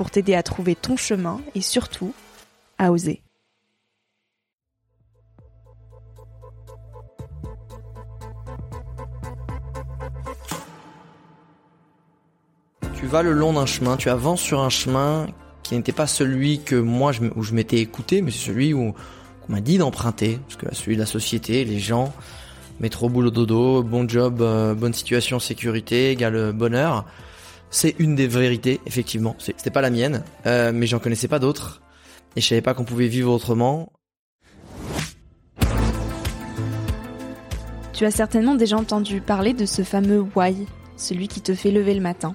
pour t'aider à trouver ton chemin et surtout à oser. Tu vas le long d'un chemin, tu avances sur un chemin qui n'était pas celui que moi où je m'étais écouté, mais c'est celui où qu'on m'a dit d'emprunter, parce que celui de la société, les gens, métro, boulot, dodo, bon job, euh, bonne situation, sécurité, égale bonheur. C'est une des vérités, effectivement. C'était pas la mienne, euh, mais j'en connaissais pas d'autres. Et je savais pas qu'on pouvait vivre autrement. Tu as certainement déjà entendu parler de ce fameux why, celui qui te fait lever le matin.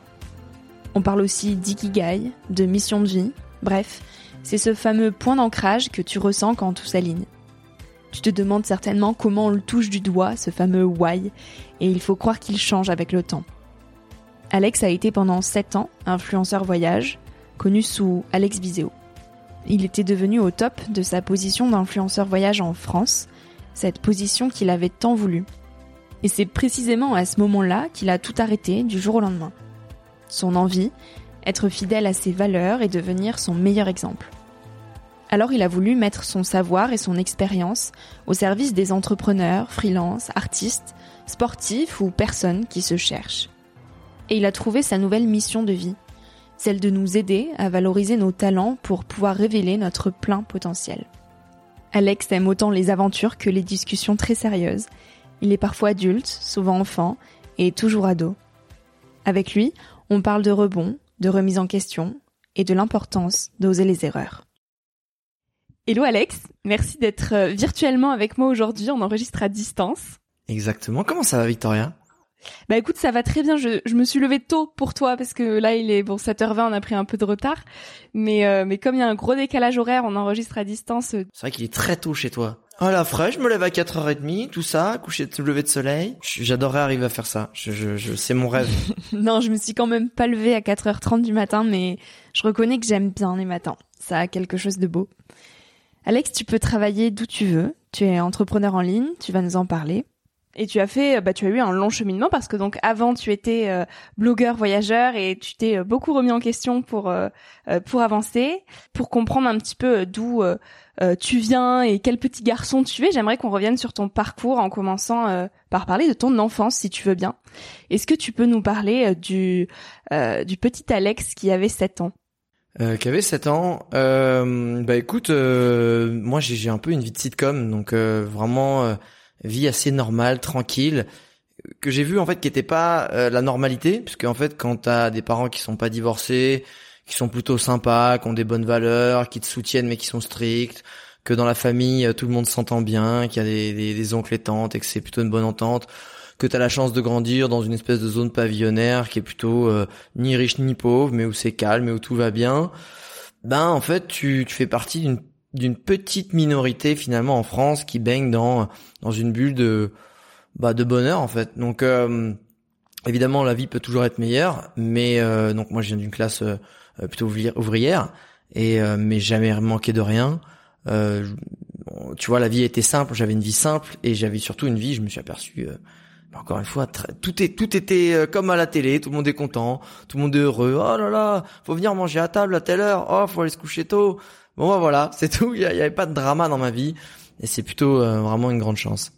On parle aussi d'ikigai, de mission de vie, bref, c'est ce fameux point d'ancrage que tu ressens quand tout s'aligne. Tu te demandes certainement comment on le touche du doigt, ce fameux why, et il faut croire qu'il change avec le temps. Alex a été pendant 7 ans influenceur voyage, connu sous Alex Viseo. Il était devenu au top de sa position d'influenceur voyage en France, cette position qu'il avait tant voulu. Et c'est précisément à ce moment-là qu'il a tout arrêté du jour au lendemain. Son envie, être fidèle à ses valeurs et devenir son meilleur exemple. Alors il a voulu mettre son savoir et son expérience au service des entrepreneurs, freelance, artistes, sportifs ou personnes qui se cherchent et il a trouvé sa nouvelle mission de vie, celle de nous aider à valoriser nos talents pour pouvoir révéler notre plein potentiel. Alex aime autant les aventures que les discussions très sérieuses. Il est parfois adulte, souvent enfant, et toujours ado. Avec lui, on parle de rebond, de remise en question, et de l'importance d'oser les erreurs. Hello Alex, merci d'être euh, virtuellement avec moi aujourd'hui, on enregistre à distance. Exactement, comment ça va Victoria? Bah écoute, ça va très bien. Je, je me suis levée tôt pour toi parce que là il est bon 7h20, on a pris un peu de retard. Mais euh, mais comme il y a un gros décalage horaire, on enregistre à distance. Euh, c'est vrai qu'il est très tôt chez toi. Oh la fraîche, je me lève à 4h30, tout ça, coucher de lever de soleil. J'adorerais arriver à faire ça. Je, je, je c'est mon rêve. non, je me suis quand même pas levée à 4h30 du matin, mais je reconnais que j'aime bien les matins. Ça a quelque chose de beau. Alex, tu peux travailler d'où tu veux. Tu es entrepreneur en ligne, tu vas nous en parler. Et tu as fait, bah, tu as eu un long cheminement parce que donc avant tu étais euh, blogueur voyageur et tu t'es euh, beaucoup remis en question pour euh, pour avancer, pour comprendre un petit peu d'où tu viens et quel petit garçon tu es. J'aimerais qu'on revienne sur ton parcours en commençant par parler de ton enfance si tu veux bien. Est-ce que tu peux nous parler du du petit Alex qui avait 7 ans? Euh, qui avait 7 ans. Euh, bah écoute, moi j'ai un peu une vie de sitcom, donc vraiment vie assez normale, tranquille, que j'ai vu en fait qui était pas euh, la normalité, puisque en fait quand t'as des parents qui sont pas divorcés, qui sont plutôt sympas, qui ont des bonnes valeurs, qui te soutiennent mais qui sont stricts, que dans la famille euh, tout le monde s'entend bien, qu'il y a des, des, oncles et tantes et que c'est plutôt une bonne entente, que t'as la chance de grandir dans une espèce de zone pavillonnaire qui est plutôt euh, ni riche ni pauvre, mais où c'est calme et où tout va bien, ben en fait tu, tu fais partie d'une d'une petite minorité finalement en France qui baigne dans dans une bulle de bah de bonheur en fait. Donc euh, évidemment la vie peut toujours être meilleure, mais euh, donc moi je viens d'une classe euh, plutôt ouvrière et mais jamais manqué de rien. tu vois la vie était simple, j'avais une vie simple et j'avais surtout une vie, je me suis aperçu encore une fois, tout est tout était comme à la télé, tout le monde est content, tout le monde est heureux. Oh là là, faut venir manger à table à telle heure. Oh, faut aller se coucher tôt. Bon bah voilà, c'est tout. Il y, avait pas de drama dans ma vie et c'est plutôt euh, vraiment une grande chance.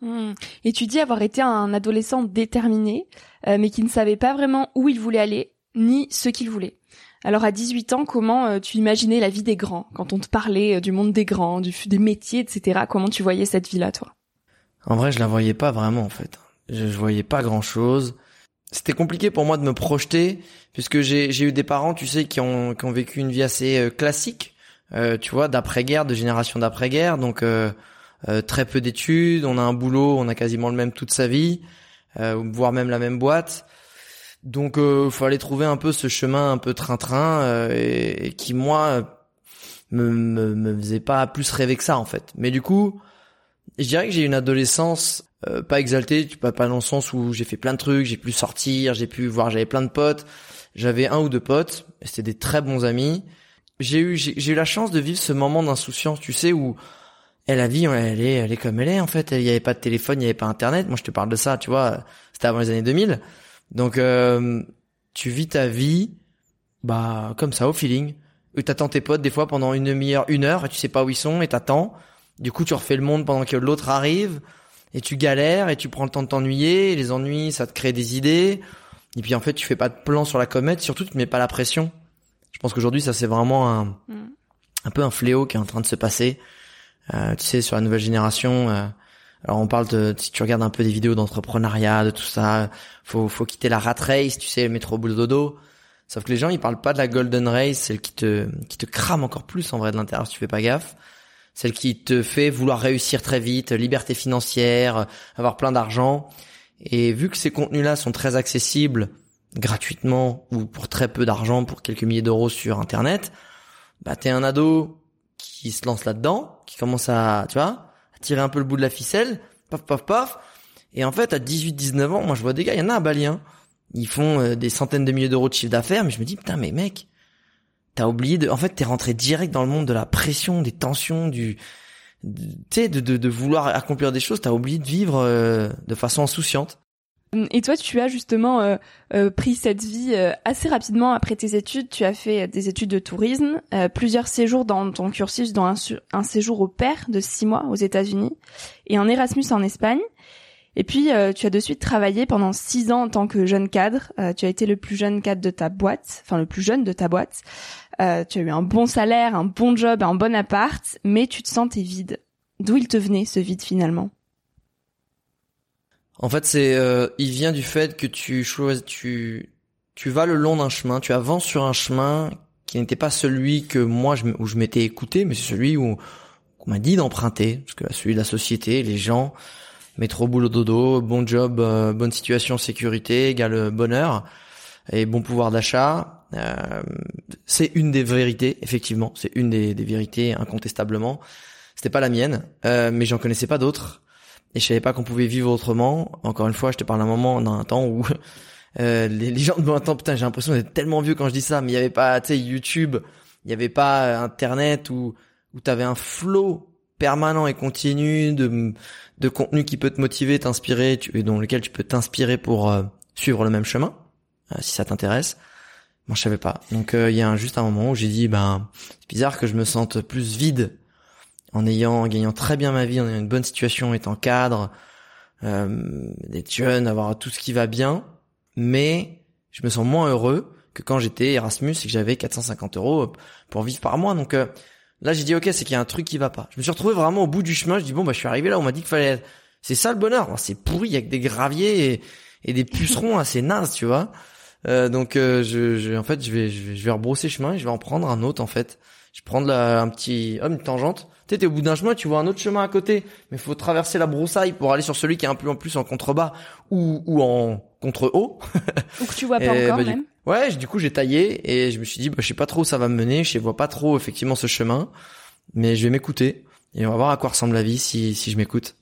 Hmm. Et tu dis avoir été un adolescent déterminé, euh, mais qui ne savait pas vraiment où il voulait aller, ni ce qu'il voulait. Alors à 18 ans, comment euh, tu imaginais la vie des grands? Quand on te parlait du monde des grands, du, des métiers, etc., comment tu voyais cette vie-là, toi? En vrai, je la voyais pas vraiment, en fait. Je, je voyais pas grand-chose. C'était compliqué pour moi de me projeter, puisque j'ai eu des parents, tu sais, qui ont, qui ont vécu une vie assez classique euh, tu vois, d'après-guerre, de génération d'après-guerre. Donc euh, euh, très peu d'études, on a un boulot, on a quasiment le même toute sa vie, voire même la même boîte. Donc il aller trouver un peu ce chemin un peu train-train et, qui moi me, me, me faisait pas plus rêver que ça en fait. Mais du coup, je dirais que j'ai une adolescence pas exaltée, pas pas dans le sens où j'ai fait plein de trucs, j'ai pu sortir, j'ai pu voir, j'avais plein de potes. J'avais un ou deux potes, c'était des très bons amis j'ai eu j'ai eu la chance de vivre ce moment d'insouciance, tu sais où elle la vie elle est elle est comme elle est en fait, il y avait pas de téléphone, il y avait pas internet. Moi je te parle de ça, tu vois, c'était avant les années 2000. Donc euh, tu vis ta vie bah comme ça au feeling. T'attends tes potes des fois pendant une demi-heure, une heure et tu sais pas où ils sont et t'attends. Du coup tu refais le monde pendant que l'autre arrive et tu galères et tu prends le temps de t'ennuyer. Les ennuis ça te crée des idées. Et puis en fait tu fais pas de plan sur la comète, surtout tu mets pas la pression. Je pense qu'aujourd'hui, ça c'est vraiment un, mm. un peu un fléau qui est en train de se passer. Euh, tu sais, sur la nouvelle génération. Euh, alors on parle de, si tu regardes un peu des vidéos d'entrepreneuriat, de tout ça, faut, faut quitter la rat race, tu sais, le métro boulot dodo. Sauf que les gens, ils parlent pas de la golden race, celle qui te, qui te crame encore plus en vrai de l'intérieur si tu fais pas gaffe. Celle qui te fait vouloir réussir très vite, liberté financière, avoir plein d'argent. Et vu que ces contenus-là sont très accessibles, gratuitement ou pour très peu d'argent, pour quelques milliers d'euros sur Internet, bah t'es un ado qui se lance là-dedans, qui commence à, tu vois, à tirer un peu le bout de la ficelle, paf paf paf. Et en fait, à 18-19 ans, moi je vois des gars, il y en a à Bali, hein, ils font euh, des centaines de milliers d'euros de chiffre d'affaires, mais je me dis putain mais mec, t'as oublié de, en fait t'es rentré direct dans le monde de la pression, des tensions, du, tu sais, de, de, de, vouloir accomplir des choses, t'as oublié de vivre euh, de façon insouciante. Et toi, tu as justement euh, euh, pris cette vie euh, assez rapidement après tes études. Tu as fait des études de tourisme, plusieurs séjours dans ton cursus, dans un, séjour au pair de six mois aux États-Unis et un Erasmus en Espagne. Et puis, tu as de suite travaillé pendant six ans en tant que jeune cadre. tu as été le plus jeune cadre de ta boîte, enfin le plus jeune de ta boîte. tu as eu un bon salaire, un bon job, un bon appart, mais tu te sentais vide. D'où il te venait ce vide finalement? En fait, c'est, euh, il vient du fait que tu choisis, tu, tu vas le long d'un chemin, tu avances sur un chemin qui n'était pas celui que moi où je m'étais écouté, mais c'est celui où qu'on m'a dit d'emprunter, parce que celui de la société, les gens, métro boulot dodo, bon job, euh, bonne situation, sécurité égale bonheur et bon pouvoir d'achat. Euh, c'est une des vérités, effectivement, c'est une des, des vérités incontestablement. C'était pas la mienne, euh, mais j'en connaissais pas d'autres et je savais pas qu'on pouvait vivre autrement. Encore une fois, je te parle d'un moment, d'un temps où euh, les, gens de mon temps, putain, j'ai l'impression d'être tellement vieux quand je dis ça, mais il y avait pas, tu sais, YouTube, il y avait pas Internet où où t'avais un flow permanent et continu de de contenu qui peut te motiver, t'inspirer, et dans lequel tu peux t'inspirer pour euh, suivre le même chemin, euh, si ça t'intéresse. Moi, je savais pas. Donc, il y a juste un moment où j'ai dit, ben, c'est bizarre que je me sente plus vide en ayant en gagnant très bien ma vie, en ayant une bonne situation, étant cadre, euh, d'être jeune, avoir tout ce qui va bien, mais je me sens moins heureux que quand j'étais Erasmus et que j'avais 450 euros pour vivre par mois. Donc euh, là, j'ai dit ok, c'est qu'il y a un truc qui va pas. Je me suis retrouvé vraiment au bout du chemin. Je dis bon bah je suis arrivé là, on m'a dit qu'il fallait. C'est ça le bonheur. C'est pourri, il y a que des graviers et, des pucerons assez nazes, tu vois. Euh, donc euh, je, je, en fait, je vais, je vais, je chemin et je vais en prendre un autre en fait Je prends la, un petit, oh, une tangente. Tu sais, au bout d'un chemin, tu vois un autre chemin à côté, mais faut traverser la broussaille pour aller sur celui qui est un peu en plus en contrebas ou, ou en contre-haut. ou que tu vois pas encore bah, même. Du, ouais, du coup, j'ai taillé et je me suis dit, bah, je sais pas trop où ça va me mener, je vois pas trop effectivement ce chemin, mais je vais m'écouter et on va voir à quoi ressemble la vie si, si je m'écoute.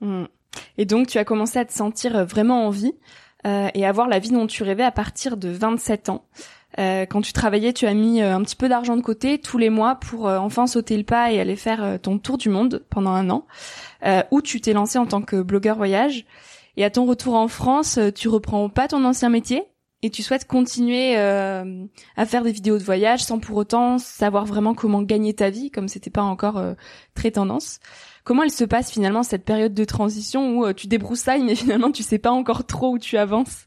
Hmm. Et donc, tu as commencé à te sentir vraiment en vie euh, et avoir la vie dont tu rêvais à partir de 27 ans. Euh, quand tu travaillais, tu as mis euh, un petit peu d'argent de côté tous les mois pour euh, enfin sauter le pas et aller faire euh, ton tour du monde pendant un an, où tu t'es lancé en tant que blogueur voyage. Et à ton retour en France, tu reprends pas ton ancien métier et tu souhaites continuer à faire des vidéos de voyage sans pour autant savoir vraiment comment gagner ta vie, comme c'était pas encore très tendance. Comment elle se passe finalement cette période de transition où tu débroussailles mais finalement tu sais pas encore trop où tu avances?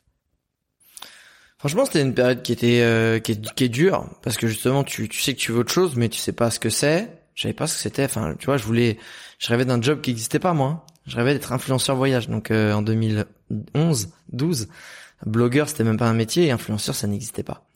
Franchement, c'était une période qui était euh, qui, est, qui est dure parce que justement, tu, tu sais que tu veux autre chose, mais tu sais pas ce que c'est. Je savais pas ce que c'était. Enfin, tu vois, je voulais, je rêvais d'un job qui existait pas moi. Je rêvais d'être influenceur voyage. Donc euh, en 2011, 12, blogueur c'était même pas un métier et influenceur ça n'existait pas.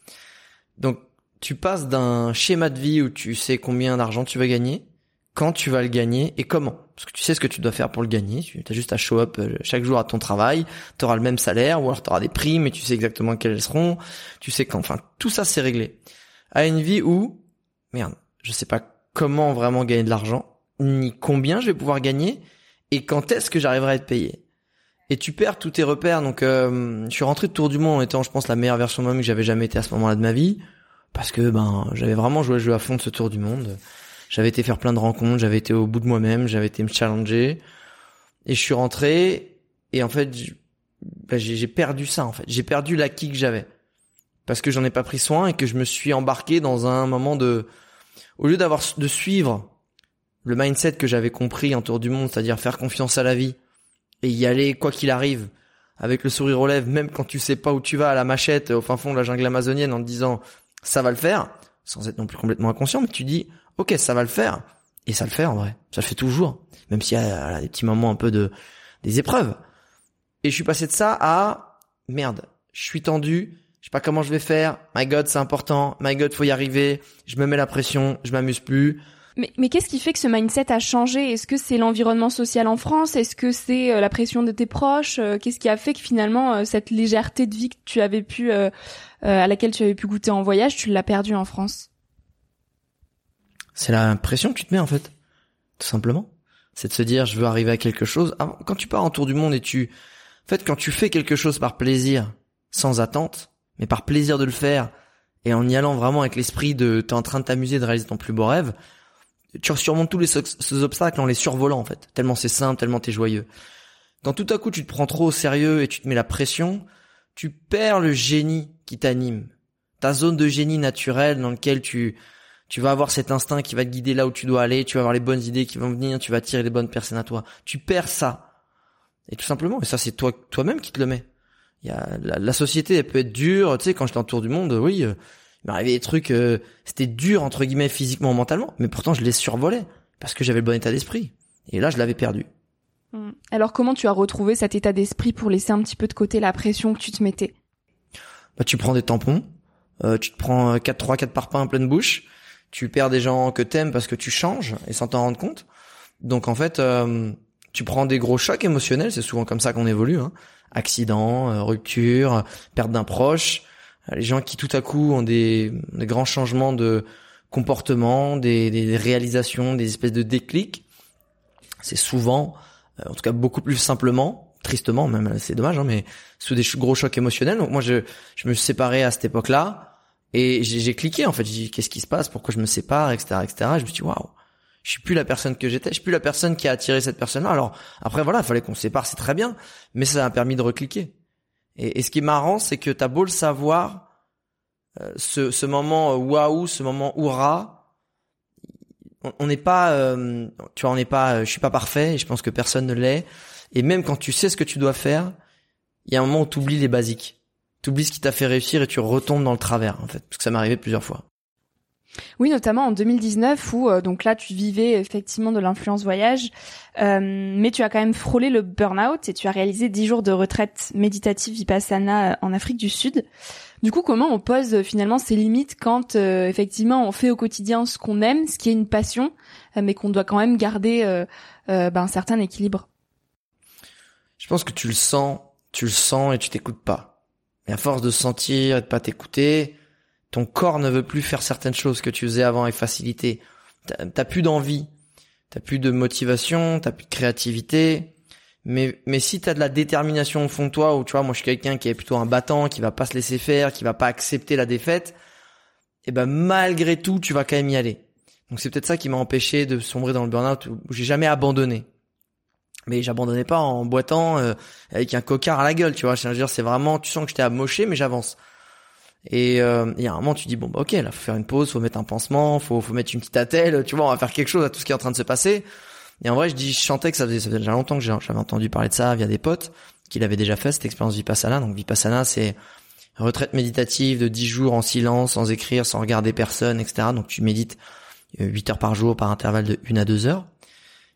Donc tu passes d'un schéma de vie où tu sais combien d'argent tu vas gagner quand tu vas le gagner et comment. Parce que tu sais ce que tu dois faire pour le gagner. Tu as juste à show up euh, chaque jour à ton travail. Tu auras le même salaire ou alors tu auras des primes et tu sais exactement quelles elles seront. Tu sais qu'enfin, tout ça c'est réglé. À une vie où, merde, je sais pas comment vraiment gagner de l'argent, ni combien je vais pouvoir gagner et quand est-ce que j'arriverai à être payé. Et tu perds tous tes repères. Donc, euh, je suis rentré de tour du monde en étant, je pense, la meilleure version de moi-même que j'avais jamais été à ce moment-là de ma vie. Parce que ben, j'avais vraiment joué le jeu à fond de ce tour du monde. J'avais été faire plein de rencontres, j'avais été au bout de moi-même, j'avais été me challenger. Et je suis rentré, et en fait, bah, j'ai perdu ça, en fait. J'ai perdu l'acquis que j'avais. Parce que j'en ai pas pris soin et que je me suis embarqué dans un moment de, au lieu d'avoir, de suivre le mindset que j'avais compris en tour du monde, c'est-à-dire faire confiance à la vie et y aller quoi qu'il arrive, avec le sourire aux lèvres, même quand tu sais pas où tu vas à la machette au fin fond de la jungle amazonienne en te disant ça va le faire, sans être non plus complètement inconscient, mais tu dis ok, ça va le faire. Et ça le fait en vrai. Ça le fait toujours. Même s'il y a des petits moments un peu de des épreuves. Et je suis passé de ça à merde, je suis tendu, je sais pas comment je vais faire. My God, c'est important. My God, faut y arriver. Je me mets la pression, je m'amuse plus. Mais, mais qu'est-ce qui fait que ce mindset a changé? Est-ce que c'est l'environnement social en France? Est-ce que c'est euh, la pression de tes proches? Euh, Qu'est-ce qui a fait que finalement euh, cette légèreté de vie que tu avais pu, à laquelle tu avais pu goûter en voyage, tu l'as perdue en France? C'est la pression que tu te mets en fait, tout simplement. C'est de se dire je veux arriver à quelque chose. Quand tu pars en tour du monde et tu, en fait, quand tu fais quelque chose par plaisir, sans attente, mais par plaisir de le faire, et en y allant vraiment avec l'esprit de t'es en train de t'amuser de réaliser ton plus beau rêve, tu surmontes tous les ces obstacles en les survolant en fait. Tellement c'est simple, tellement t'es joyeux. Quand tout à coup tu te prends trop au sérieux et tu te mets la pression, tu perds le génie qui t'anime. Ta zone de génie naturel dans lequel tu tu vas avoir cet instinct qui va te guider là où tu dois aller, tu vas avoir les bonnes idées qui vont venir, tu vas attirer les bonnes personnes à toi. Tu perds ça. Et tout simplement, et ça c'est toi toi-même qui te le mets. Il y a la, société elle peut être dure, tu sais quand j'étais en tour du monde, oui, euh, il m'arrivait des trucs euh, c'était dur entre guillemets physiquement mentalement, mais pourtant je les survolais parce que j'avais le bon état d'esprit. Et là, je l'avais perdu. Hum. Alors comment tu as retrouvé cet état d'esprit pour laisser un petit peu de côté la pression que tu te mettais? Bah tu prends des tampons, euh, tu te prends 4 3 4 parpaings en pleine bouche, tu perds des gens que t'aimes parce que tu changes et sans t'en rendre compte. Donc en fait, euh, tu prends des gros chocs émotionnels, c'est souvent comme ça qu'on évolue. Hein. Accident, euh, rupture, perte d'un proche, euh, les gens qui tout à coup ont des, des grands changements de comportement, des, des, réalisations, des espèces de déclics. C'est souvent, en tout cas beaucoup plus simplement, tristement même, c'est dommage, hein, mais sous des gros chocs émotionnels. Donc moi, je, je me suis séparé à cette époque-là et j'ai cliqué en fait, j'ai dit qu'est-ce qui se passe, pourquoi je me sépare, etc., etc. Et je me suis dit waouh, je suis plus la personne que j'étais, je suis plus la personne qui a attiré cette personne-là. Alors après voilà, il fallait qu'on se sépare, c'est très bien, mais ça a permis de recliquer. Et, ce qui est marrant, c'est que t'as beau le savoir, euh, ce, ce moment euh, waouh, ce moment hurrah, on n'est pas, euh, tu vois, on n'est pas, je suis pas parfait, et je pense que personne ne l'est. Et même quand tu sais ce que tu dois faire, il y a un moment où tu oublies les basiques tu oublies ce qui t'a fait réussir et tu retombes dans le travers en fait parce que ça m'est arrivé plusieurs fois. Oui, notamment en 2019 où euh, donc là tu vivais effectivement de l'influence voyage, euh, mais tu as quand même frôlé le burn-out et tu as réalisé 10 jours de retraite méditative vipassana en Afrique du Sud. Du coup, comment on pose finalement ses limites quand effectivement on fait au quotidien ce qu'on aime, ce qui est une passion, mais qu'on doit quand même garder ben, un certain équilibre? Je pense que tu le sens, tu le sens et tu t'écoutes pas. Et à force de sentir et de pas t'écouter, ton corps ne veut plus faire certaines choses que tu faisais avant avec facilité. T'as plus d'envie, t'as plus de motivation, t'as plus de créativité. Mais mais si t'as de la détermination au fond de toi, ou tu vois, moi je suis quelqu'un qui est plutôt un battant, qui va pas se laisser faire, qui va pas accepter la défaite, et eh ben malgré tout, tu vas quand même y aller. Donc c'est peut-être ça qui m'a empêché de sombrer dans le burn-out où j'ai jamais abandonné. Mais j'abandonnais pas en boitant euh, avec un cocard à la gueule, tu vois. Je veux dire, c'est vraiment, tu sens que j'étais amoché, mais j'avance. Et euh, il y a un moment, tu dis bon bah ok, là faut faire une pause, faut mettre un pansement, faut faut mettre une petite attelle, tu vois, on va faire quelque chose à tout ce qui est en train de se passer. Et en vrai, je dis, je chantais que ça faisait, ça faisait déjà longtemps que j'avais entendu parler de ça via des potes qui l'avaient déjà fait cette expérience vipassana. Donc vipassana, c'est retraite méditative de 10 jours en silence, sans écrire, sans regarder personne, etc. Donc tu médites 8 heures par jour par intervalle de 1 à 2 heures.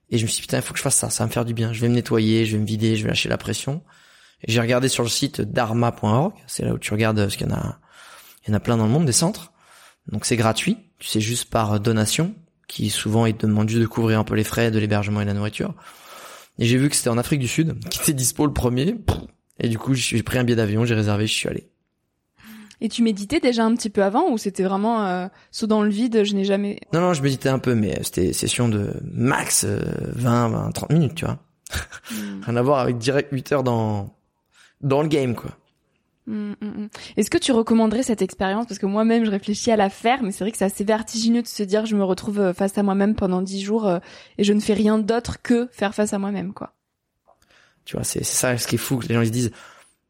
Et je me suis dit putain, il faut que je fasse ça, ça va me faire du bien. Je vais me nettoyer, je vais me vider, je vais lâcher la pression. Et j'ai regardé sur le site dharma.org, c'est là où tu regardes ce qu'il y en a il y en a plein dans le monde des centres. Donc c'est gratuit. Tu sais juste par donation, qui souvent ils te juste de couvrir un peu les frais de l'hébergement et de la nourriture. Et j'ai vu que c'était en Afrique du Sud, qui était dispo le premier. Et du coup, j'ai pris un billet d'avion, j'ai réservé, je suis allé. Et tu méditais déjà un petit peu avant ou c'était vraiment euh, saut dans le vide, je n'ai jamais... Non, non, je méditais un peu, mais c'était session de max 20, 20, 30 minutes, tu vois. Hmm. Rien à voir avec direct 8 heures dans, dans le game, quoi. Mm, mm, mm. Est-ce que tu recommanderais cette expérience? Parce que moi-même, je réfléchis à la faire, mais c'est vrai que c'est assez vertigineux de se dire je me retrouve euh, face à moi-même pendant dix jours euh, et je ne fais rien d'autre que faire face à moi-même, quoi. Tu vois, c'est ça ce qui est fou. Que les gens ils se disent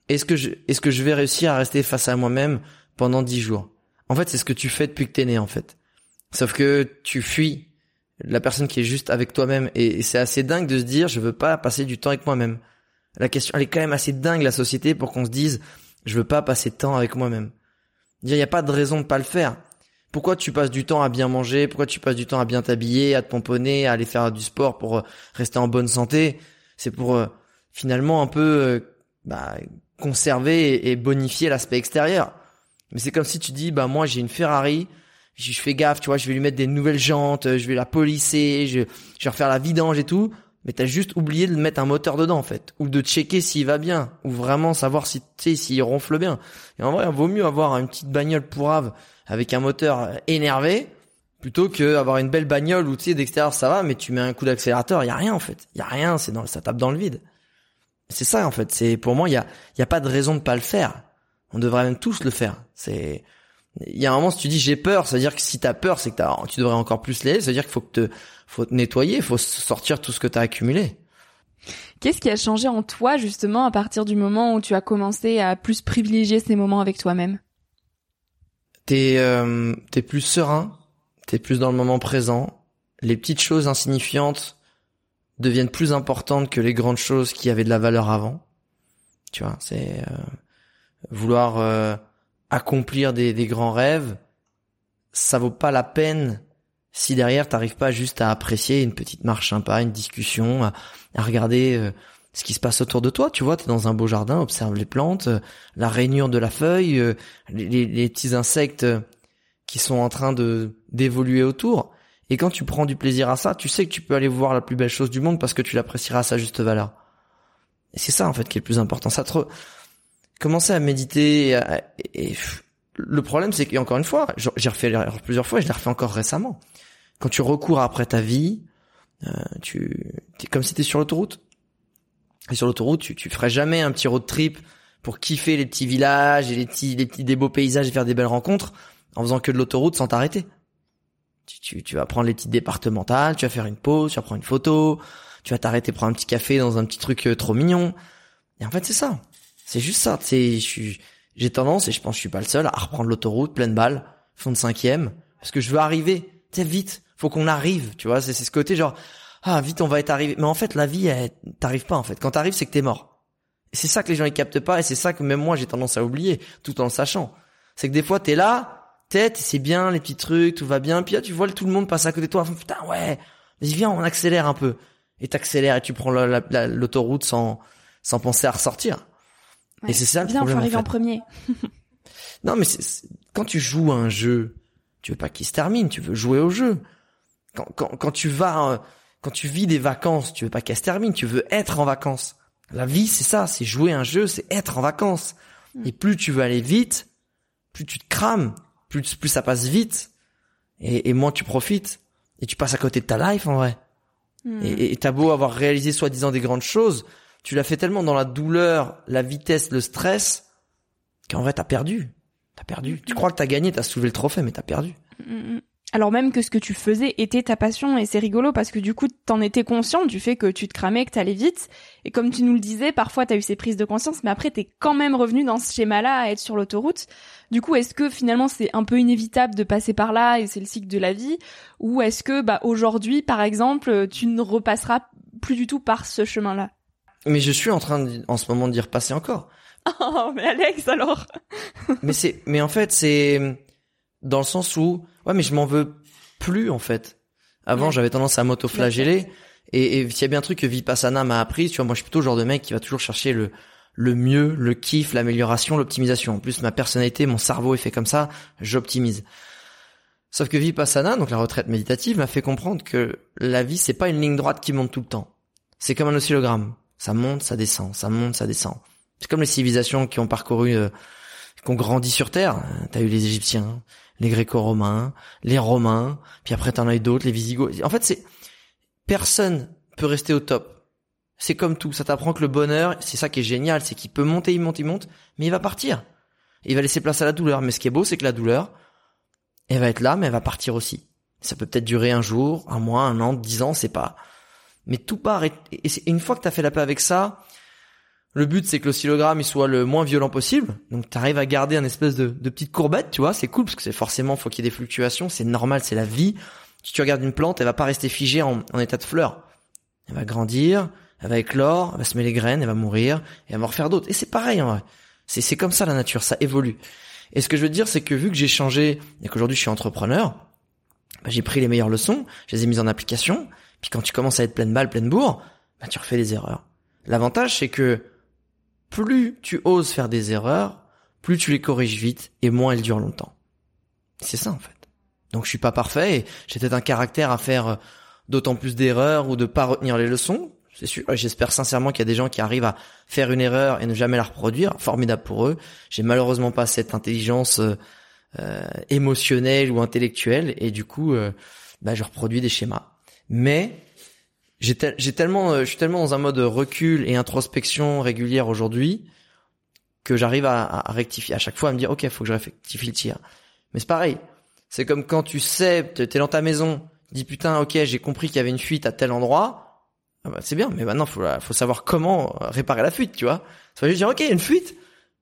est-ce que je vais réussir à rester face à moi-même pendant dix jours? En fait, c'est ce que tu fais depuis que t'es né, en fait. Sauf que tu fuis la personne qui est juste avec toi-même et, et c'est assez dingue de se dire je veux pas passer du temps avec moi-même. La question, elle est quand même assez dingue la société pour qu'on se dise je veux pas passer de temps avec moi-même. Il n'y a pas de raison de pas le faire. Pourquoi tu passes du temps à bien manger? Pourquoi tu passes du temps à bien t'habiller, à te pomponner, à aller faire du sport pour euh, rester en bonne santé? C'est pour euh, finalement un peu euh, bah, conserver et bonifier l'aspect extérieur. Mais c'est comme si tu dis bah moi j'ai une Ferrari, je fais gaffe, tu vois, je vais lui mettre des nouvelles jantes, je vais la polisser, je, je vais refaire la vidange et tout mais t'as juste oublié de mettre un moteur dedans en fait, ou de checker s'il va bien, ou vraiment savoir si tu s'il ronfle bien. Et en vrai, il vaut mieux avoir une petite bagnole pourrave avec un moteur énervé plutôt que avoir une belle bagnole où tu sais d'extérieur ça va, mais tu mets un coup d'accélérateur, il y a rien en fait, il y a rien, c'est dans ça tape dans le vide. C'est ça en fait, c'est pour moi il y a il y a pas de raison de pas le faire. On devrait même tous le faire. C'est il y a un moment si tu dis j'ai peur, c'est à dire que si t'as peur, c'est que tu devrais encore plus l'aider, c'est à dire qu'il faut que te faut te nettoyer, faut sortir tout ce que tu as accumulé. Qu'est-ce qui a changé en toi justement à partir du moment où tu as commencé à plus privilégier ces moments avec toi-même? T'es euh, t'es plus serein, t'es plus dans le moment présent. Les petites choses insignifiantes deviennent plus importantes que les grandes choses qui avaient de la valeur avant. Tu vois, c'est euh, vouloir euh, accomplir des, des grands rêves, ça vaut pas la peine si derrière t'arrives pas juste à apprécier une petite marche sympa, une discussion, à, regarder euh, ce qui se passe autour de toi, tu vois, t'es dans un beau jardin, observe les plantes, euh, la rainure de la feuille, euh, les, les, petits insectes qui sont en train de d'évoluer autour. Et quand tu prends du plaisir à ça, tu sais que tu peux aller voir la plus belle chose du monde parce que tu l'apprécieras à sa juste valeur. Et c'est ça en fait qui est le plus important. Ça te commencer à méditer et, le problème c'est qu'encore une fois, j'ai refait l'erreur plusieurs fois et je l'ai refait encore récemment quand tu recours après ta vie, euh, tu es comme si t'es sur l'autoroute. Et sur l'autoroute, tu, tu ferais jamais un petit road trip pour kiffer les petits villages et les petits, les petits des beaux paysages et faire des belles rencontres en faisant que de l'autoroute sans t'arrêter. Tu, tu, tu vas prendre les petites départementales, tu vas faire une pause, tu vas prendre une photo, tu vas t'arrêter prendre un petit café dans un petit truc euh, trop mignon. Et en fait, c'est ça. C'est juste ça. C'est, j'ai tendance, et je pense que je suis pas le seul, à reprendre l'autoroute pleine balle, fond de cinquième, parce que je veux arriver, tu vite faut qu'on arrive, tu vois, c'est ce côté genre ah vite on va être arrivé. Mais en fait la vie t'arrive pas en fait. Quand t'arrives c'est que t'es mort. C'est ça que les gens ils captent pas et c'est ça que même moi j'ai tendance à oublier tout en le sachant. C'est que des fois t'es là, tête, c'est bien les petits trucs, tout va bien. Puis là, tu vois tout le monde passer à côté de toi. Putain, ouais, vas-y viens, on accélère un peu. Et t'accélères et tu prends l'autoroute sans sans penser à ressortir. et c'est ça le bien, problème. Bien, faut arriver en, premier. non, mais quand tu joues à un jeu, tu veux pas qu'il se termine, tu veux jouer au jeu. Quand, quand, quand tu vas, euh, quand tu vis des vacances, tu veux pas qu'elles se terminent, tu veux être en vacances. La vie, c'est ça, c'est jouer un jeu, c'est être en vacances. Mm. Et plus tu veux aller vite, plus tu te crames, plus, plus ça passe vite, et, et moins tu profites. Et tu passes à côté de ta life, en vrai. Mm. Et t'as beau avoir réalisé soi-disant des grandes choses, tu l'as fait tellement dans la douleur, la vitesse, le stress, qu'en vrai t'as perdu. T'as perdu. Tu crois que t'as gagné, t'as soulevé le trophée, mais t'as perdu. Alors même que ce que tu faisais était ta passion et c'est rigolo parce que du coup t'en étais conscient du fait que tu te cramais, que t'allais vite et comme tu nous le disais, parfois t'as eu ces prises de conscience mais après t'es quand même revenu dans ce schéma-là à être sur l'autoroute. Du coup est-ce que finalement c'est un peu inévitable de passer par là et c'est le cycle de la vie? Ou est-ce que bah aujourd'hui par exemple tu ne repasseras plus du tout par ce chemin-là? Mais je suis en train en ce moment d'y repasser encore. Oh mais Alex alors? Mais c'est mais en fait c'est dans le sens où ouais mais je m'en veux plus en fait. Avant j'avais tendance à m'auto-flageller et il y a bien un truc que Vipassana m'a appris, tu vois moi je suis plutôt le genre de mec qui va toujours chercher le le mieux, le kiff, l'amélioration, l'optimisation. En plus ma personnalité, mon cerveau est fait comme ça, j'optimise. Sauf que Vipassana, donc la retraite méditative, m'a fait comprendre que la vie c'est pas une ligne droite qui monte tout le temps. C'est comme un oscillogramme. Ça monte, ça descend, ça monte, ça descend. C'est comme les civilisations qui ont parcouru, euh, qui ont grandi sur Terre. T'as eu les Égyptiens, les Gréco-Romains, les Romains, puis après t'en as eu d'autres, les Visigoths. En fait, c'est personne peut rester au top. C'est comme tout, ça t'apprend que le bonheur, c'est ça qui est génial, c'est qu'il peut monter, il monte, il monte, mais il va partir. il va laisser place à la douleur. Mais ce qui est beau, c'est que la douleur, elle va être là, mais elle va partir aussi. Ça peut peut-être durer un jour, un mois, un an, dix ans, c'est pas. Mais tout part. Et, une fois que t'as fait la paix avec ça, le but, c'est que l'oscillogramme il soit le moins violent possible. Donc, tu arrives à garder un espèce de, de petite courbette, tu vois. C'est cool parce que c'est forcément, faut qu'il y ait des fluctuations. C'est normal, c'est la vie. Si tu regardes une plante, elle va pas rester figée en, état de fleur. Elle va grandir, elle va éclore, elle va semer les graines, elle va mourir, et elle va en refaire d'autres. Et c'est pareil, en vrai. C'est, c'est comme ça la nature, ça évolue. Et ce que je veux dire, c'est que vu que j'ai changé et qu'aujourd'hui je suis entrepreneur, bah, j'ai pris les meilleures leçons, je les ai mises en application. Puis quand tu commences à être pleine balle, pleine bourre, bah, tu refais des erreurs. L'avantage, c'est que plus tu oses faire des erreurs, plus tu les corriges vite et moins elles durent longtemps. C'est ça en fait. Donc je suis pas parfait et j'ai peut-être un caractère à faire euh, d'autant plus d'erreurs ou de pas retenir les leçons. C'est sûr. J'espère sincèrement qu'il y a des gens qui arrivent à faire une erreur et ne jamais la reproduire. Formidable pour eux. J'ai malheureusement pas cette intelligence euh, euh émotionnelle ou intellectuelle et du coup, euh, bah, je reproduis des schémas. Mais j'ai tellement, euh, je suis tellement dans un mode recul et introspection régulière aujourd'hui que j'arrive à, rectifier à chaque fois à me dire ok, faut que je rectifie le tir. Mais c'est pareil. C'est comme quand tu sais, t'es dans ta maison, dis putain ok, j'ai compris qu'il y avait une fuite à tel endroit. Ah bah, c'est bien, mais maintenant faut, faut savoir comment réparer la fuite, tu vois. Ça veut juste dire ok, une fuite.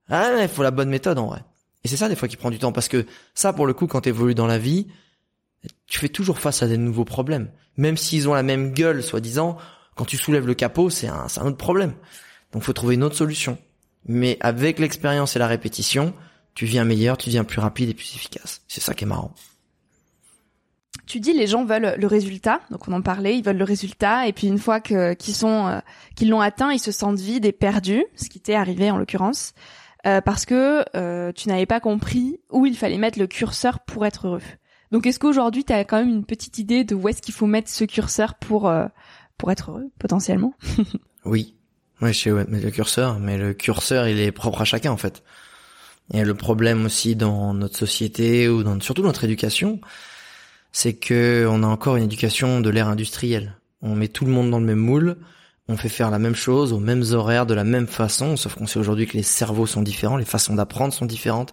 Ah il faut la bonne méthode en vrai. Et c'est ça des fois qui prend du temps parce que ça pour le coup quand t'évolues dans la vie, tu fais toujours face à des nouveaux problèmes. Même s'ils ont la même gueule, soi-disant, quand tu soulèves le capot, c'est un, un autre problème. Donc faut trouver une autre solution. Mais avec l'expérience et la répétition, tu viens meilleur, tu viens plus rapide et plus efficace. C'est ça qui est marrant. Tu dis les gens veulent le résultat, donc on en parlait, ils veulent le résultat, et puis une fois que qu'ils sont euh, qu'ils l'ont atteint, ils se sentent vides et perdus, ce qui t'est arrivé en l'occurrence, euh, parce que euh, tu n'avais pas compris où il fallait mettre le curseur pour être heureux. Donc est-ce qu'aujourd'hui tu as quand même une petite idée de où est-ce qu'il faut mettre ce curseur pour euh, pour être heureux potentiellement? Oui. Ouais, je sais où mettre le curseur, mais le curseur il est propre à chacun en fait. Et le problème aussi dans notre société ou dans surtout notre éducation, c'est que on a encore une éducation de l'ère industrielle. On met tout le monde dans le même moule, on fait faire la même chose aux mêmes horaires de la même façon, sauf qu'on sait aujourd'hui que les cerveaux sont différents, les façons d'apprendre sont différentes,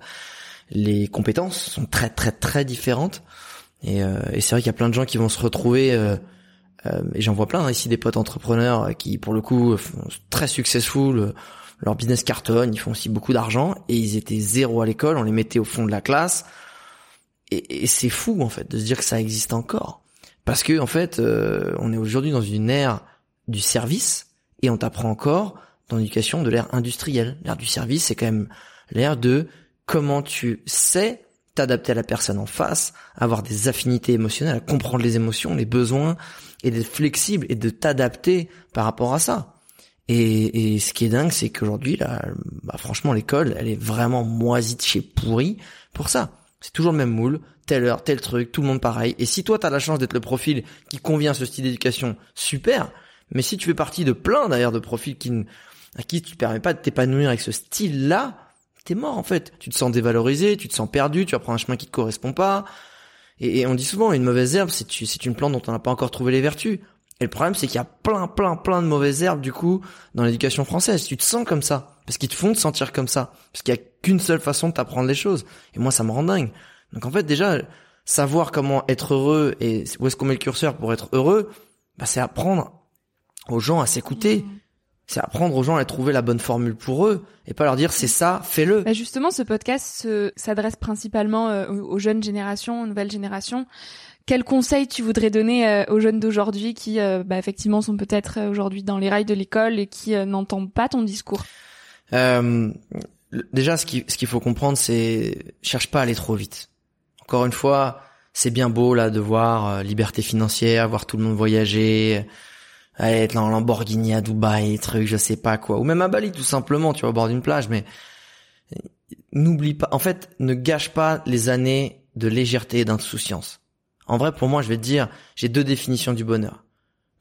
les compétences sont très très très différentes. Et, euh, et c'est vrai qu'il y a plein de gens qui vont se retrouver, euh, euh, et j'en vois plein hein, ici des potes entrepreneurs qui pour le coup sont très successful, leur business cartonne, ils font aussi beaucoup d'argent, et ils étaient zéro à l'école, on les mettait au fond de la classe. Et, et c'est fou en fait de se dire que ça existe encore, parce que en fait on est aujourd'hui dans une ère du service et on t'apprend encore dans l'éducation de l'ère industrielle. L'ère du service, c'est quand même l'ère de comment tu sais t'adapter à la personne en face, avoir des affinités émotionnelles, comprendre les émotions, les besoins, et d'être flexible et de t'adapter par rapport à ça. Et, et ce qui est dingue, c'est qu'aujourd'hui, là, bah, franchement, l'école, elle est vraiment moisie de chez pourri pour ça. C'est toujours le même moule, telle heure, tel truc, tout le monde pareil. Et si toi, t'as la chance d'être le profil qui convient à ce style d'éducation, super. Mais si tu fais partie de plein d'ailleurs de profils qui, à qui tu ne permets pas de t'épanouir avec ce style-là, t'es mort en fait. Tu te sens dévalorisé, tu te sens perdu, tu vas prendre un chemin qui te correspond pas. Et, on dit souvent, une mauvaise herbe, c'est une plante dont on n'a pas encore trouvé les vertus. Et le problème, c'est qu'il y a plein, plein, plein de mauvaises herbes, du coup, dans l'éducation française. Tu te sens comme ça. Parce qu'ils te font te sentir comme ça. Parce qu'il y a qu'une seule façon de t'apprendre les choses. Et moi, ça me rend dingue. Donc en fait, déjà, savoir comment être heureux et où est-ce qu'on met le curseur pour être heureux, bah, c'est apprendre aux gens à s'écouter. Mmh. C'est apprendre aux gens à trouver la bonne formule pour eux et pas leur dire c'est ça, fais-le. Bah justement, ce podcast s'adresse principalement euh, aux jeunes générations, aux nouvelles générations. Quels conseils tu voudrais donner euh, aux jeunes d'aujourd'hui qui, euh, bah, effectivement, sont peut-être aujourd'hui dans les rails de l'école et qui n'entendent pas ton discours? Déjà, ce qu'il ce qu'il faut comprendre, c'est cherche pas à aller trop vite. Encore une fois, c'est bien beau là de voir liberté financière, voir tout le monde voyager être en Lamborghini à Dubaï, truc, je sais pas quoi, ou même à Bali tout simplement, tu vois, au bord d'une plage, mais n'oublie pas, en fait, ne gâche pas les années de légèreté et d'insouciance. En vrai, pour moi, je vais te dire, j'ai deux définitions du bonheur.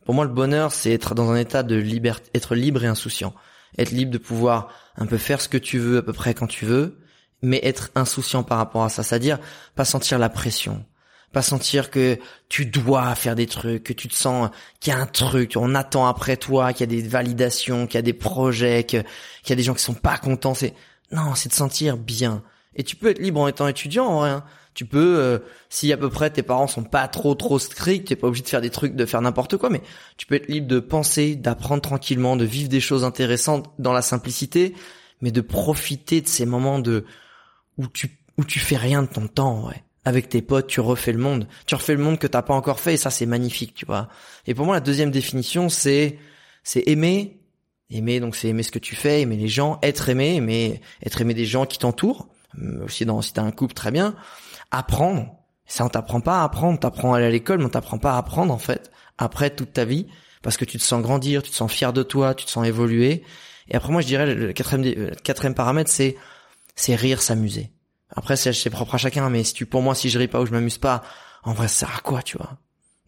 Pour moi, le bonheur, c'est être dans un état de liberté, être libre et insouciant. Être libre de pouvoir un peu faire ce que tu veux à peu près quand tu veux, mais être insouciant par rapport à ça. C'est-à-dire, pas sentir la pression, pas sentir que tu dois faire des trucs, que tu te sens qu'il y a un truc, on attend après toi, qu'il y a des validations, qu'il y a des projets, qu'il y a des gens qui sont pas contents. C'est non, c'est de sentir bien. Et tu peux être libre en étant étudiant en vrai. Hein. Tu peux, euh, si à peu près tes parents sont pas trop trop stricts, t'es pas obligé de faire des trucs, de faire n'importe quoi, mais tu peux être libre de penser, d'apprendre tranquillement, de vivre des choses intéressantes dans la simplicité, mais de profiter de ces moments de où tu où tu fais rien de ton temps, ouais avec tes potes, tu refais le monde. Tu refais le monde que t'as pas encore fait et ça c'est magnifique, tu vois. Et pour moi la deuxième définition c'est c'est aimer, aimer donc c'est aimer ce que tu fais, aimer les gens, être aimé, aimer être aimé des gens qui t'entourent. Euh, aussi dans si t'as un couple très bien, apprendre. Ça on t'apprend pas à apprendre, t'apprends à aller à l'école, mais on t'apprend pas à apprendre en fait après toute ta vie parce que tu te sens grandir, tu te sens fier de toi, tu te sens évoluer. Et après moi je dirais le quatrième le quatrième paramètre c'est c'est rire, s'amuser après, c'est propre à chacun, mais si tu, pour moi, si je ris pas ou je m'amuse pas, en vrai, ça sert à quoi, tu vois?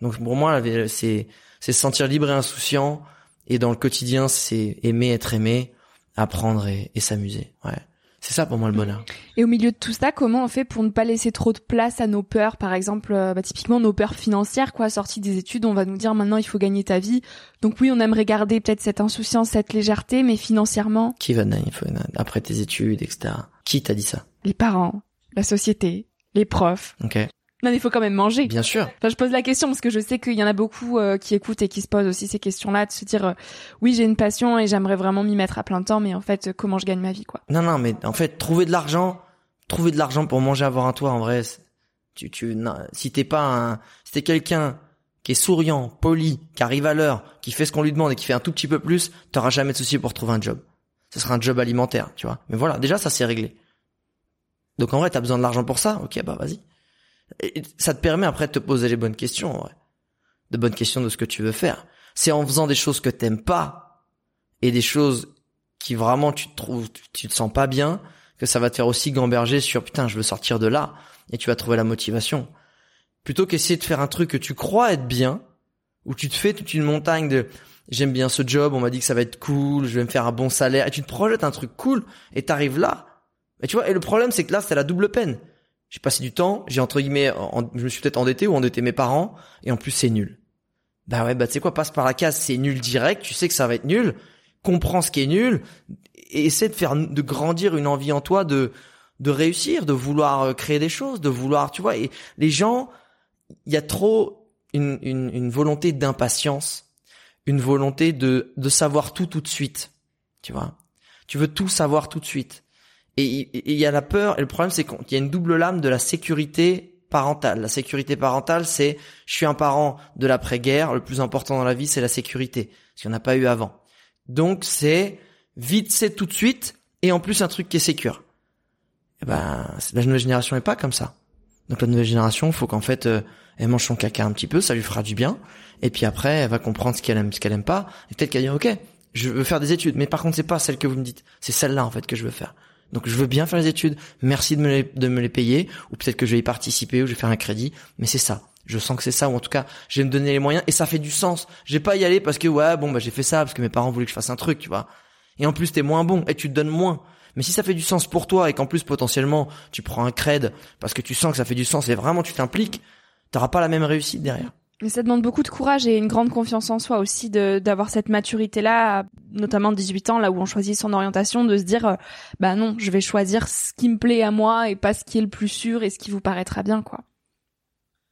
Donc pour moi, c'est c'est se sentir libre et insouciant, et dans le quotidien, c'est aimer être aimé, apprendre et, s'amuser. Ouais. C'est ça pour moi le bonheur. Et au milieu de tout ça, comment on fait pour ne pas laisser trop de place à nos peurs? Par exemple, euh, bah, typiquement nos peurs financières, quoi. Sortie des études, on va nous dire maintenant il faut gagner ta vie. Donc oui, on aimerait garder peut-être cette insouciance, cette légèreté, mais financièrement? Qui va gagner? Après tes études, etc. Qui t'a dit ça Les parents, la société, les profs. Ok. Non, il faut quand même manger. Bien sûr. Enfin, je pose la question parce que je sais qu'il y en a beaucoup euh, qui écoutent et qui se posent aussi ces questions-là, de se dire euh, oui, j'ai une passion et j'aimerais vraiment m'y mettre à plein temps, mais en fait, comment je gagne ma vie, quoi? Non, non, mais en fait, trouver de l'argent, trouver de l'argent pour manger, avoir un toit, en vrai, tu, tu, non, si t'es pas un, si t'es quelqu'un qui est souriant, poli, qui arrive à l'heure, qui fait ce qu'on lui demande et qui fait un tout petit peu plus, t'auras jamais de souci pour trouver un job. Ce sera un job alimentaire, tu vois. Mais voilà, déjà, ça c'est réglé. Donc en vrai, t'as besoin de l'argent pour ça Ok, bah vas-y. ça te permet après de te poser les bonnes questions, ouais. de bonnes questions de ce que tu veux faire. C'est en faisant des choses que t'aimes pas et des choses qui vraiment tu te trouves, tu te sens pas bien, que ça va te faire aussi gamberger sur putain, je veux sortir de là et tu vas trouver la motivation. Plutôt qu'essayer de faire un truc que tu crois être bien, où tu te fais toute une montagne de j'aime bien ce job, on m'a dit que ça va être cool, je vais me faire un bon salaire, et tu te projettes un truc cool, et t'arrives là, et tu vois, et le problème, c'est que là, c'est la double peine. J'ai passé du temps, j'ai entre guillemets, je me suis peut-être endetté ou endetté mes parents, et en plus, c'est nul. Bah ouais, bah tu sais quoi, passe par la case, c'est nul direct, tu sais que ça va être nul, comprends ce qui est nul, et essaie de faire, de grandir une envie en toi de, de réussir, de vouloir euh, créer des choses, de vouloir, tu vois, et les gens, il y a trop une, une, une volonté d'impatience, une volonté de, de savoir tout tout de suite, tu vois. Tu veux tout savoir tout de suite. Et il y a la peur, et le problème c'est qu'il y a une double lame de la sécurité parentale. La sécurité parentale, c'est je suis un parent de l'après-guerre, le plus important dans la vie, c'est la sécurité, ce qu'il n'y en a pas eu avant. Donc c'est vite, c'est tout de suite, et en plus un truc qui est sécure. eh ben, la nouvelle génération est pas comme ça. Donc la nouvelle génération, faut qu'en fait, euh, elle mange son caca un petit peu, ça lui fera du bien. Et puis après, elle va comprendre ce qu'elle aime, ce qu'elle aime pas. Et peut-être qu'elle dit, ok, je veux faire des études, mais par contre, c'est pas celle que vous me dites. C'est celle-là en fait que je veux faire. Donc je veux bien faire les études. Merci de me les, de me les payer, ou peut-être que je vais y participer, ou je vais faire un crédit. Mais c'est ça. Je sens que c'est ça, ou en tout cas, je vais me donner les moyens, et ça fait du sens. Je vais pas y aller parce que ouais, bon bah j'ai fait ça parce que mes parents voulaient que je fasse un truc, tu vois. Et en plus t'es moins bon, et tu te donnes moins. Mais si ça fait du sens pour toi et qu'en plus potentiellement tu prends un cred parce que tu sens que ça fait du sens et vraiment tu t'impliques, t'auras pas la même réussite derrière. Mais ça demande beaucoup de courage et une grande confiance en soi aussi de d'avoir cette maturité là, notamment 18 ans là où on choisit son orientation, de se dire euh, bah non, je vais choisir ce qui me plaît à moi et pas ce qui est le plus sûr et ce qui vous paraîtra bien quoi.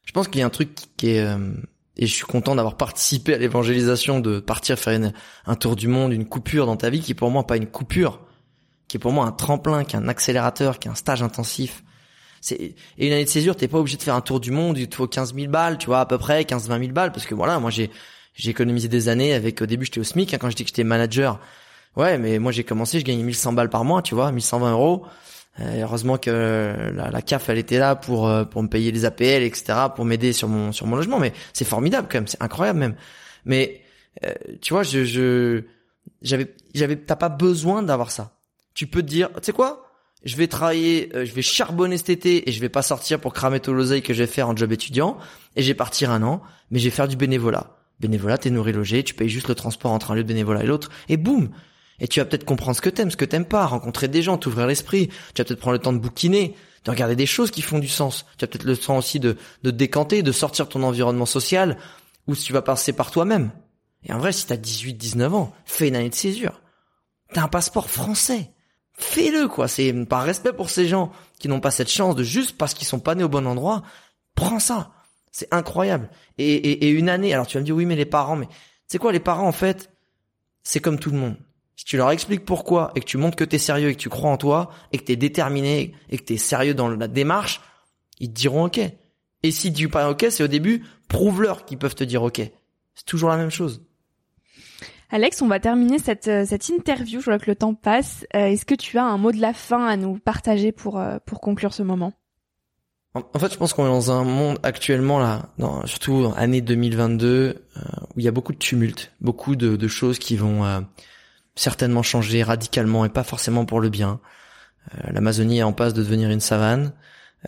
Je pense qu'il y a un truc qui est euh, et je suis content d'avoir participé à l'évangélisation de partir faire un tour du monde, une coupure dans ta vie qui est pour moi pas une coupure, qui est pour moi un tremplin, qui est un accélérateur, qui est un stage intensif. C'est et une année de césure, t'es pas obligé de faire un tour du monde, il te faut 15 000 balles, tu vois à peu près 15 20 000 balles parce que voilà, moi j'ai j'ai économisé des années avec au début j'étais au SMIC hein, quand j'étais que j'étais manager. Ouais, mais moi j'ai commencé, je gagnais 1100 balles par mois, tu vois, 1120 euros. Euh, heureusement que la, la, CAF elle était là pour euh, pour me payer les APL etc pour m'aider sur mon sur mon logement mais c'est formidable quand même c'est incroyable même mais euh, tu vois je je j'avais j'avais t'as pas besoin d'avoir ça tu peux te dire, tu sais quoi? Je vais travailler, euh, je vais charbonner cet été et je vais pas sortir pour cramer tout l'oseille que j'ai fait en job étudiant et je vais partir un an, mais je vais faire du bénévolat. Bénévolat, t'es nourri logé, tu payes juste le transport entre un lieu de bénévolat et l'autre et boum Et tu vas peut-être comprendre ce que t'aimes, ce que t'aimes pas, rencontrer des gens, t'ouvrir l'esprit. Tu vas peut-être prendre le temps de bouquiner, de regarder des choses qui font du sens. Tu as peut-être le temps aussi de, de décanter, de sortir ton environnement social ou si tu vas passer par toi-même. Et en vrai, si t'as 18, 19 ans, fais une année de césure. T'as un passeport français fais-le quoi. C'est par respect pour ces gens qui n'ont pas cette chance de juste parce qu'ils sont pas nés au bon endroit, prends ça. C'est incroyable. Et, et, une année, alors tu vas me dire oui mais les parents, mais c'est quoi les parents en fait C'est comme tout le monde. Si tu leur expliques pourquoi et que tu montres que t'es sérieux et que tu crois en toi et que t'es déterminé et que t'es sérieux dans la démarche, ils te diront ok. Et si tu dis pas ok, c'est au début, prouve-leur qu'ils peuvent te dire ok. C'est toujours la même chose. Alex, on va terminer cette, euh, cette interview. Je vois que le temps passe. Euh, est-ce que tu as un mot de la fin à nous partager pour, euh, pour conclure ce moment? En fait, je pense qu'on est dans un monde actuellement là, dans, surtout année 2022, où il y a beaucoup de tumulte, beaucoup de, de choses qui vont certainement changer radicalement et pas forcément pour le bien. L'Amazonie est en passe de devenir une savane.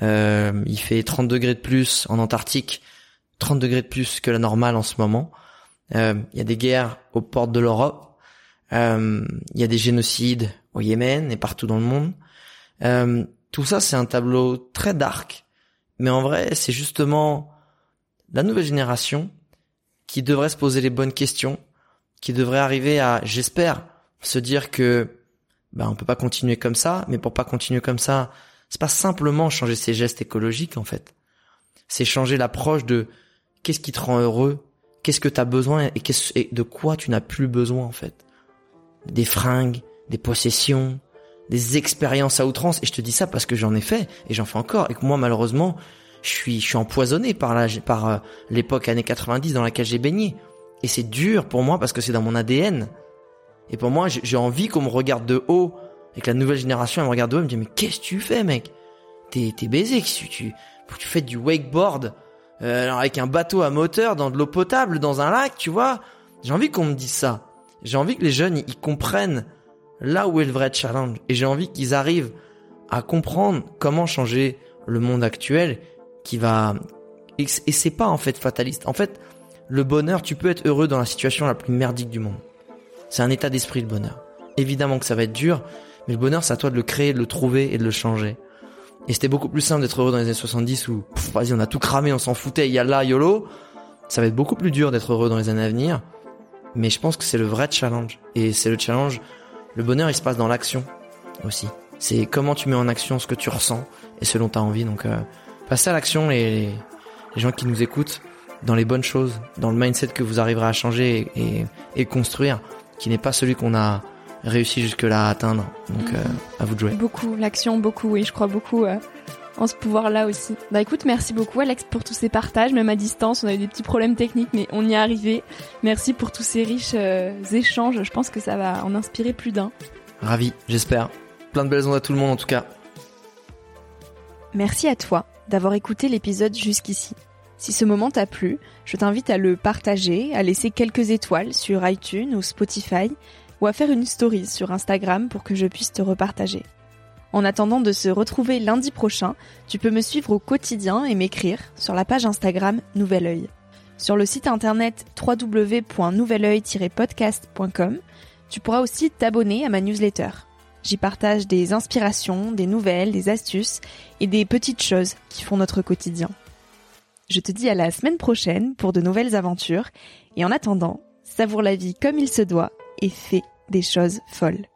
il fait 30 degrés de plus en Antarctique, 30 degrés de plus que la normale en ce moment. Euh, il y a des guerres aux portes de l'Europe. Euh, il y a des génocides au Yémen et partout dans le monde. Euh, tout ça, c'est un tableau très dark, mais en vrai, c'est justement la nouvelle génération qui devrait se poser les bonnes questions, qui devrait arriver à, j'espère, se dire que ben on peut pas continuer comme ça, mais pour pas continuer comme ça, c'est pas simplement changer ses gestes écologiques en fait. C'est changer l'approche de qu'est-ce qui te rend heureux, qu'est-ce que tu as besoin et, et de quoi tu n'as plus besoin en fait. Des fringues, des possessions, des expériences à outrance. Et je te dis ça parce que j'en ai fait et j'en fais encore. Et que moi malheureusement, je suis, je suis empoisonné par la, par euh, l'époque années 90 dans laquelle j'ai baigné. Et c'est dur pour moi parce que c'est dans mon ADN. Et pour moi, j'ai envie qu'on me regarde de haut et que la nouvelle génération me regarde de haut et me dit mais qu'est-ce que tu fais mec? T'es t'es baisé, tu, tu, tu fais du wakeboard? Euh, alors avec un bateau à moteur dans de l'eau potable dans un lac, tu vois. J'ai envie qu'on me dise ça. J'ai envie que les jeunes ils comprennent là où est le vrai challenge et j'ai envie qu'ils arrivent à comprendre comment changer le monde actuel qui va et c'est pas en fait fataliste. En fait, le bonheur, tu peux être heureux dans la situation la plus merdique du monde. C'est un état d'esprit le bonheur. Évidemment que ça va être dur, mais le bonheur c'est à toi de le créer, de le trouver et de le changer. Et c'était beaucoup plus simple d'être heureux dans les années 70 où, vas-y, on a tout cramé, on s'en foutait, yalla, yolo. Ça va être beaucoup plus dur d'être heureux dans les années à venir. Mais je pense que c'est le vrai challenge. Et c'est le challenge. Le bonheur, il se passe dans l'action aussi. C'est comment tu mets en action ce que tu ressens et ce dont tu as envie. Donc, euh, passez à l'action et les gens qui nous écoutent dans les bonnes choses, dans le mindset que vous arriverez à changer et construire, qui n'est pas celui qu'on a réussi jusque-là à atteindre. Donc, euh, à vous de jouer. Beaucoup, l'action, beaucoup, oui, je crois beaucoup euh, en ce pouvoir-là aussi. Bah écoute, merci beaucoup Alex pour tous ces partages, même à distance, on a eu des petits problèmes techniques, mais on y est arrivé. Merci pour tous ces riches euh, échanges, je pense que ça va en inspirer plus d'un. Ravi, j'espère. Plein de belles ondes à tout le monde en tout cas. Merci à toi d'avoir écouté l'épisode jusqu'ici. Si ce moment t'a plu, je t'invite à le partager, à laisser quelques étoiles sur iTunes ou Spotify, faire une story sur Instagram pour que je puisse te repartager. En attendant de se retrouver lundi prochain, tu peux me suivre au quotidien et m'écrire sur la page Instagram Nouvel Oeil. Sur le site internet www.nouveloeil-podcast.com, tu pourras aussi t'abonner à ma newsletter. J'y partage des inspirations, des nouvelles, des astuces et des petites choses qui font notre quotidien. Je te dis à la semaine prochaine pour de nouvelles aventures et en attendant, savoure la vie comme il se doit et fais des choses folles.